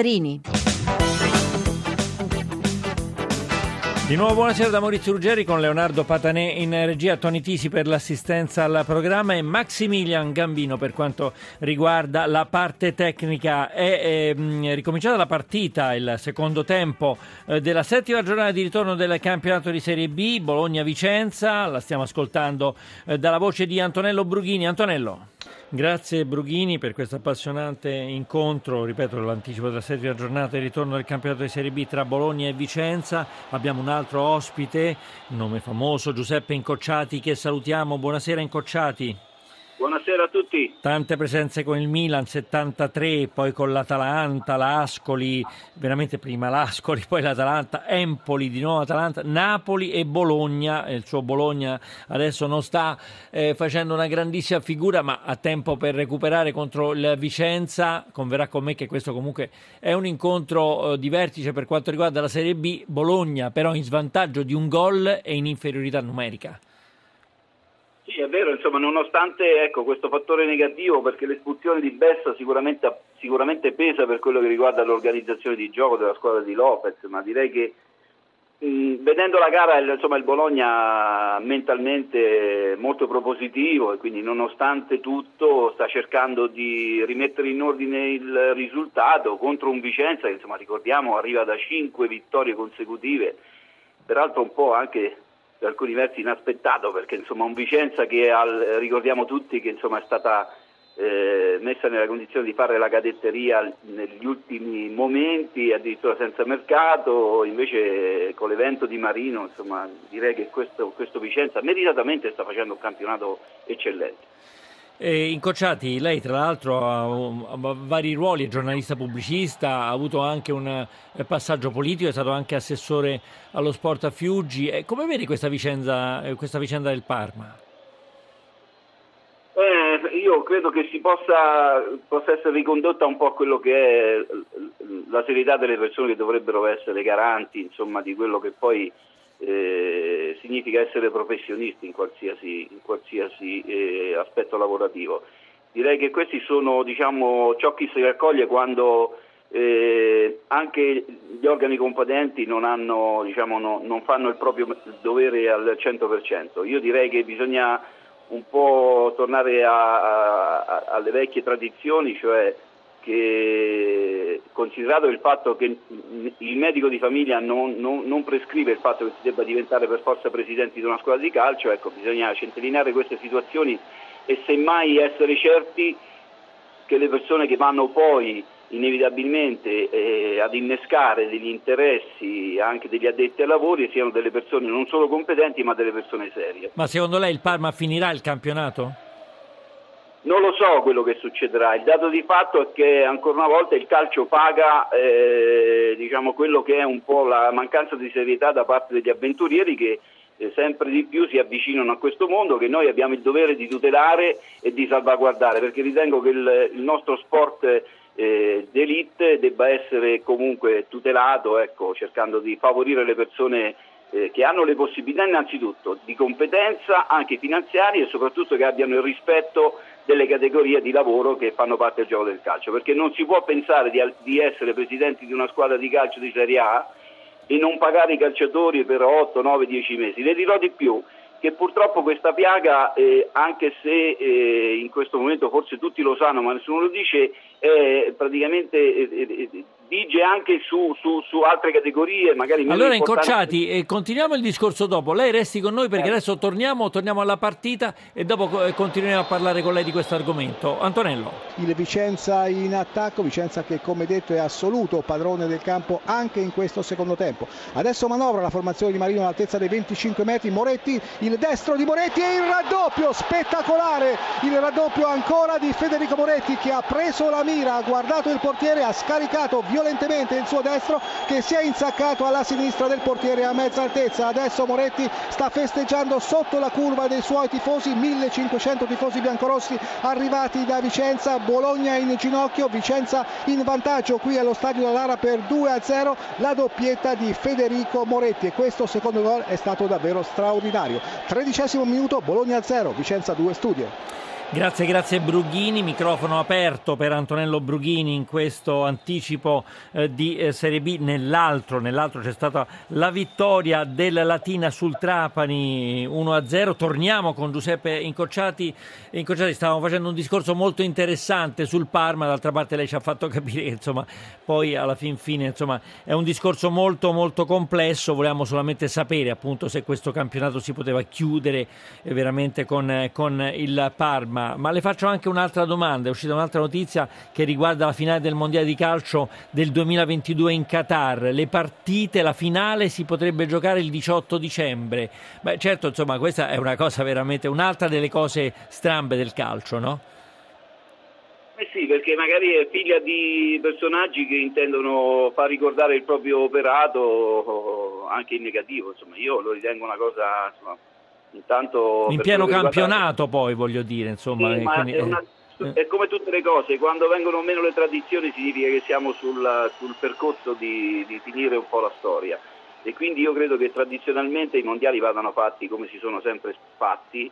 Rini. Di nuovo buonasera da Maurizio Ruggeri con Leonardo Patanè in regia, Toni Tisi per l'assistenza al programma e Maximilian Gambino per quanto riguarda la parte tecnica. È, è ricominciata la partita, il secondo tempo eh, della settima giornata di ritorno del campionato di Serie B, Bologna-Vicenza, la stiamo ascoltando eh, dalla voce di Antonello Brughini. Antonello. Grazie Brughini per questo appassionante incontro, ripeto l'anticipo della settima giornata di ritorno del campionato di Serie B tra Bologna e Vicenza. Abbiamo un altro ospite, nome famoso, Giuseppe Incocciati, che salutiamo. Buonasera Incocciati. Buonasera a tutti. Tante presenze con il Milan, 73, poi con l'Atalanta, l'Ascoli, veramente prima l'Ascoli, poi l'Atalanta, Empoli, di nuovo Atalanta, Napoli e Bologna. Il suo Bologna adesso non sta eh, facendo una grandissima figura, ma ha tempo per recuperare contro il Vicenza. Converrà con me che questo comunque è un incontro eh, di vertice per quanto riguarda la Serie B. Bologna però in svantaggio di un gol e in inferiorità numerica. È vero, insomma, nonostante ecco, questo fattore negativo, perché l'espulsione di Bessa sicuramente, sicuramente, pesa per quello che riguarda l'organizzazione di gioco della squadra di Lopez, ma direi che mh, vedendo la gara insomma, il Bologna mentalmente molto propositivo e quindi nonostante tutto sta cercando di rimettere in ordine il risultato contro un Vicenza che insomma, ricordiamo arriva da cinque vittorie consecutive, peraltro un po' anche per alcuni versi inaspettato perché insomma un Vicenza che al, ricordiamo tutti che insomma, è stata eh, messa nella condizione di fare la cadetteria negli ultimi momenti addirittura senza mercato invece con l'evento di Marino insomma, direi che questo, questo Vicenza meritatamente sta facendo un campionato eccellente eh, Incocciati, lei tra l'altro ha, ha, vari ruoli, è giornalista pubblicista, ha avuto anche un eh, passaggio politico, è stato anche assessore allo sport a Fiuggi. Eh, come vedi questa vicenda, eh, questa vicenda del Parma? Eh, io credo che si possa, possa, essere ricondotta un po' a quello che è la serietà delle persone che dovrebbero essere garanti insomma, di quello che poi eh, significa essere professionisti in qualsiasi, in qualsiasi eh, aspetto lavorativo. Direi che questi sono diciamo, ciò che si raccoglie quando eh, anche gli organi competenti non, hanno, diciamo, no, non, fanno il proprio dovere al 100%. Io direi che bisogna un po' tornare a, a, alle vecchie tradizioni, cioè che considerato il fatto che il medico di famiglia non, non, non, prescrive il fatto che si debba diventare per forza presidenti di una squadra di calcio, ecco, bisogna centellinare queste situazioni e semmai essere certi che le persone che vanno poi inevitabilmente eh, ad innescare degli interessi anche degli addetti ai lavori siano delle persone non solo competenti ma delle persone serie. Ma secondo lei il Parma finirà il campionato? Non lo so quello che succederà, il dato di fatto è che ancora una volta il calcio paga eh, diciamo, quello che è un po' la mancanza di serietà da parte degli avventurieri che eh, sempre di più si avvicinano a questo mondo che noi abbiamo il dovere di tutelare e di salvaguardare perché ritengo che il, il nostro sport eh, d'elite debba essere comunque tutelato ecco, cercando di favorire le persone eh, che hanno le possibilità innanzitutto di competenza anche finanziarie e soprattutto che abbiano il rispetto delle categorie di lavoro che fanno parte del gioco del calcio, perché non si può pensare di, di essere presidenti di una squadra di calcio di Serie A e non pagare i calciatori per 8, 9, 10 mesi. Le dirò di più, che purtroppo questa piaga, eh, anche se eh, in questo momento forse tutti lo sanno ma nessuno lo dice, è praticamente eh, eh, vige anche su, su, su, altre categorie. Magari allora, incocciati, eh, continuiamo il discorso dopo. Lei resti con noi perché adesso torniamo, torniamo alla partita e dopo continueremo a parlare con lei di questo argomento. Antonello. Il Vicenza in attacco, Vicenza che come detto è assoluto padrone del campo anche in questo secondo tempo. Adesso manovra la formazione di Marino all'altezza dei 25 metri, Moretti, il destro di Moretti e il raddoppio spettacolare, il raddoppio ancora di Federico Moretti che ha preso la mira, ha guardato il portiere, ha scaricato violentemente il suo destro che si è insaccato alla sinistra del portiere a mezza altezza. Adesso Moretti sta festeggiando sotto la curva dei suoi tifosi, 1500 tifosi biancorossi arrivati da Vicenza, Bologna in ginocchio, Vicenza in vantaggio qui allo stadio da Lara per 2-0, la doppietta di Federico Moretti e questo secondo gol è stato davvero straordinario. Tredicesimo minuto, Bologna 0, Vicenza 2 studio. Grazie, grazie Brughini, microfono aperto per Antonello Brughini in questo anticipo eh, di eh, Serie B. Nell'altro, nell'altro c'è stata la vittoria della Latina sul Trapani 1-0. Torniamo con Giuseppe Incocciati. Incocciati, stavamo facendo un discorso molto interessante sul Parma, d'altra parte lei ci ha fatto capire che insomma, poi alla fin fine insomma, è un discorso molto molto complesso, volevamo solamente sapere appunto se questo campionato si poteva chiudere eh, veramente con, eh, con il Parma ma, ma, le faccio anche un'altra domanda. È uscita un'altra notizia che riguarda la finale del Mondiale di calcio del 2022 in Qatar. Le partite, la finale si potrebbe giocare il 18 dicembre. Beh, certo, insomma, questa è una cosa veramente un'altra delle cose strambe del calcio, no? Eh sì, perché magari è figlia di personaggi che intendono far ricordare il proprio operato anche in negativo. Insomma, io lo ritengo una cosa insomma, Intanto, in pieno campionato riguarda... poi voglio dire, insomma. Sì, quindi, è, una, eh. è, come tutte le cose, quando vengono meno le tradizioni significa che siamo sul, sul percorso di, di finire un po' la storia e quindi io credo che tradizionalmente i mondiali vadano fatti come si sono sempre fatti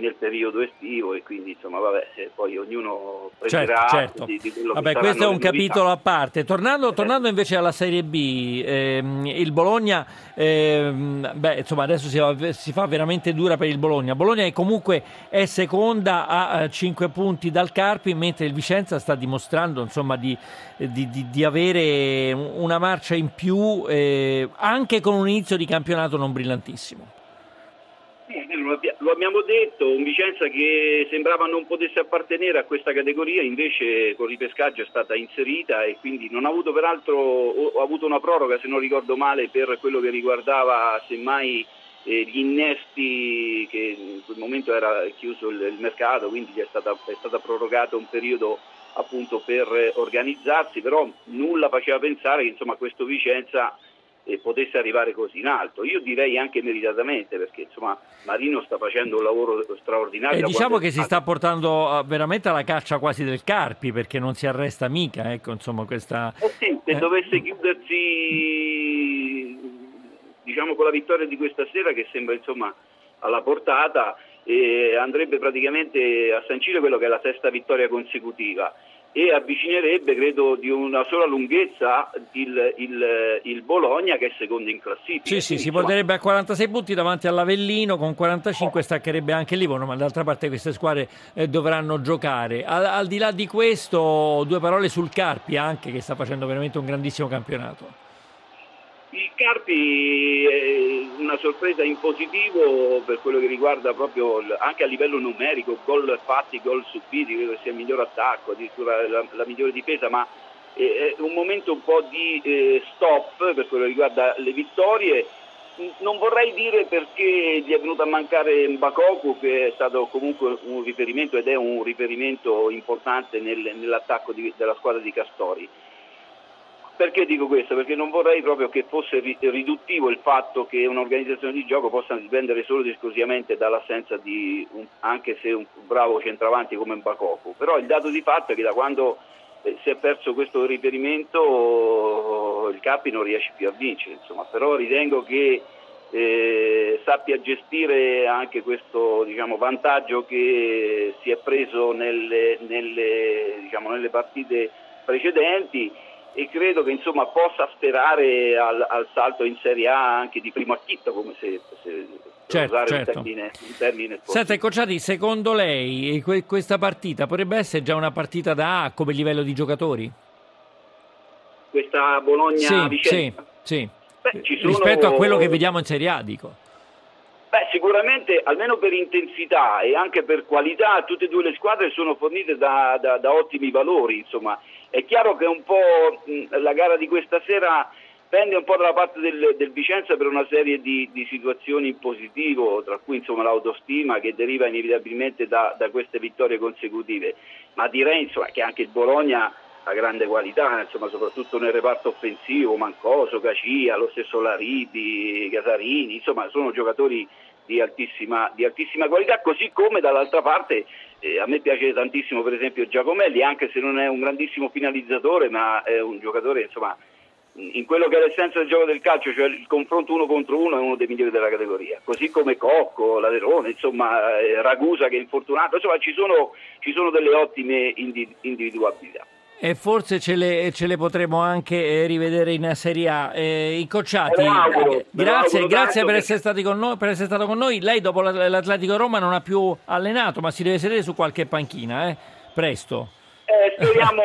nel periodo estivo e quindi insomma vabbè poi ognuno prenderà certo, certo. Di, di vabbè, questo è un capitolo a parte. Tornando, tornando, invece alla Serie B ehm, il Bologna ehm, beh insomma adesso si, si, fa veramente dura per il Bologna. Bologna è comunque è seconda a 5 punti dal Carpi mentre il Vicenza sta dimostrando insomma di, di, di avere una marcia in più eh, anche con un inizio di campionato non brillantissimo lo abbiamo detto, un Vicenza che sembrava non potesse appartenere a questa categoria, invece con ripescaggio è stata inserita e quindi non ha avuto peraltro, avuto una proroga se non ricordo male per quello che riguardava semmai eh, gli innesti che in quel momento era chiuso il, il mercato, quindi è stata, è stata prorogato un periodo appunto per organizzarsi, però nulla faceva pensare che insomma questo Vicenza eh, potesse arrivare così in alto. Io direi anche meritatamente perché insomma Marino sta facendo un lavoro straordinario. E diciamo che si sta portando eh, veramente alla caccia quasi del Carpi perché non si arresta mica, ecco, insomma questa... Eh sì, se eh. dovesse chiudersi diciamo con la vittoria di questa sera che sembra insomma alla portata eh, andrebbe praticamente a sancire quello che è la sesta vittoria consecutiva e avvicinerebbe credo di una sola lunghezza il, il, il Bologna che è secondo in classifica. Sì, sì, si porterebbe a 46 punti davanti all'Avellino, con 45 staccherebbe anche il Livorno, ma d'altra parte queste squadre eh, dovranno giocare. Al, al, di là di questo, due parole sul Carpi anche che sta facendo veramente un grandissimo campionato. Il Carpi è una sorpresa in positivo per quello che riguarda proprio anche a livello numerico, gol fatti, gol subiti, credo sia il miglior attacco, addirittura la, la migliore difesa, ma è un momento un po' di eh, stop per quello che riguarda le vittorie. Non vorrei dire perché gli è venuto a mancare Mbakoku che è stato comunque un riferimento ed è un riferimento importante nel, nell'attacco di, della squadra di Castori perché dico questo? Perché non vorrei proprio che fosse riduttivo il fatto che un'organizzazione di gioco possa dipendere solo ed esclusivamente dall'assenza di un, anche se un bravo centravanti come Mbakoku. Però il dato di fatto è che da quando eh, si è perso questo riferimento il Capi non riesce più a vincere, insomma. però ritengo che eh, sappia gestire anche questo diciamo, vantaggio che si è preso nelle, nelle, diciamo, nelle partite precedenti e credo che insomma, possa sperare al, al, salto in Serie A anche di primo acchitto, come se, se certo, usare certo. un termine, un termine Senta, Cocciati, secondo lei questa partita potrebbe essere già una partita da A come livello di giocatori? Questa Bologna-Vicenza? Sì, sì. Beh, sono... rispetto a quello che vediamo in Serie A, dico. Beh, sicuramente, almeno per intensità e anche per qualità, tutte e due le squadre sono fornite da, da, da ottimi valori, insomma. È chiaro che un po' la gara di questa sera pende un po' dalla parte del, del Vicenza per una serie di, di, situazioni in positivo, tra cui insomma, l'autostima che deriva inevitabilmente da, da, queste vittorie consecutive, ma direi insomma, che anche il Bologna ha grande qualità, insomma, soprattutto nel reparto offensivo, Mancoso, Cacia, lo stesso Laridi, Casarini, insomma sono giocatori di altissima, di altissima qualità, così come dall'altra parte eh, a me piace tantissimo per esempio Giacomelli, anche se non è un grandissimo finalizzatore, ma è un giocatore insomma, in quello che è l'essenza del gioco del calcio, cioè il confronto uno contro uno è uno dei migliori della categoria, così come Cocco, Laderone, insomma eh, Ragusa che è infortunato, insomma ci sono, ci sono delle ottime individuabilità. E forse ce le, ce le, potremo anche eh, rivedere in Serie A. Eh, Incocciati, auguro, grazie, grazie per, essere stati con noi, per essere stato con noi. Lei dopo l'Atletico Roma non ha più allenato, ma si deve sedere su qualche panchina, eh? presto. Eh, speriamo,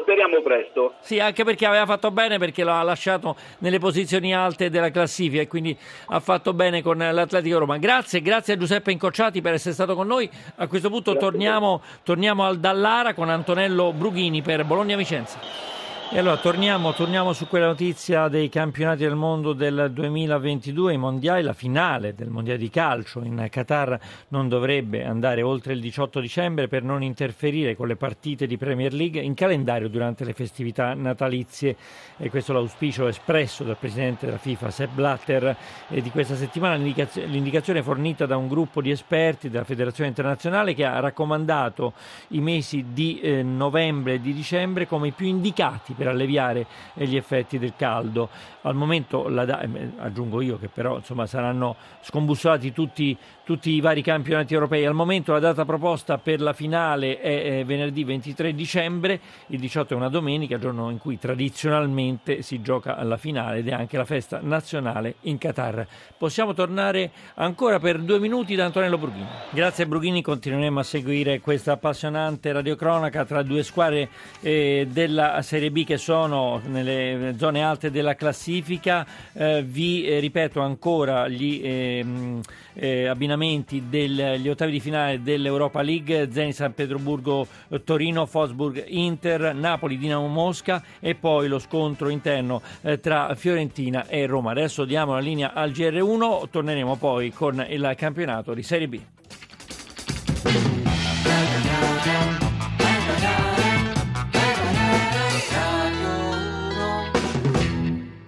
speriamo, presto. Sì, anche perché aveva fatto bene perché lo ha lasciato nelle posizioni alte della classifica e quindi ha fatto bene con l'Atletico Roma. Grazie, grazie a Giuseppe Incocciati per essere stato con noi. A questo punto torniamo, torniamo al Dallara con Antonello Brughini per Bologna Vicenza. E allora torniamo, torniamo, su quella notizia dei campionati del mondo del 2022, i mondiali, la finale del mondiale di calcio in Qatar non dovrebbe andare oltre il 18 dicembre per non interferire con le partite di Premier League in calendario durante le festività natalizie. E questo è l'auspicio espresso dal presidente della FIFA Sepp Blatter. E di questa settimana l'indicazione, fornita da un gruppo di esperti della Federazione Internazionale che ha raccomandato i mesi di eh, novembre e di dicembre come i più indicati per alleviare gli effetti del caldo. Al momento, la, eh, aggiungo io che però insomma, saranno scombussolati tutti, tutti, i vari campionati europei, al momento la data proposta per la finale è, è venerdì 23 dicembre, il 18 è una domenica, giorno in cui tradizionalmente si gioca alla finale ed è anche la festa nazionale in Qatar. Possiamo tornare ancora per due minuti da Antonello Brughini. Grazie Brughini, continueremo a seguire questa appassionante radiocronaca tra due squadre eh, della Serie B che sono nelle zone alte della classifica. Eh, vi eh, ripeto ancora gli ehm, eh, abbinamenti degli ottavi di finale dell'Europa League: Zenit San Pietroburgo Torino, Fosburg Inter, Napoli Dinamo Mosca e poi lo scontro interno eh, tra Fiorentina e Roma. Adesso diamo la linea al GR1, torneremo poi con il campionato di Serie B.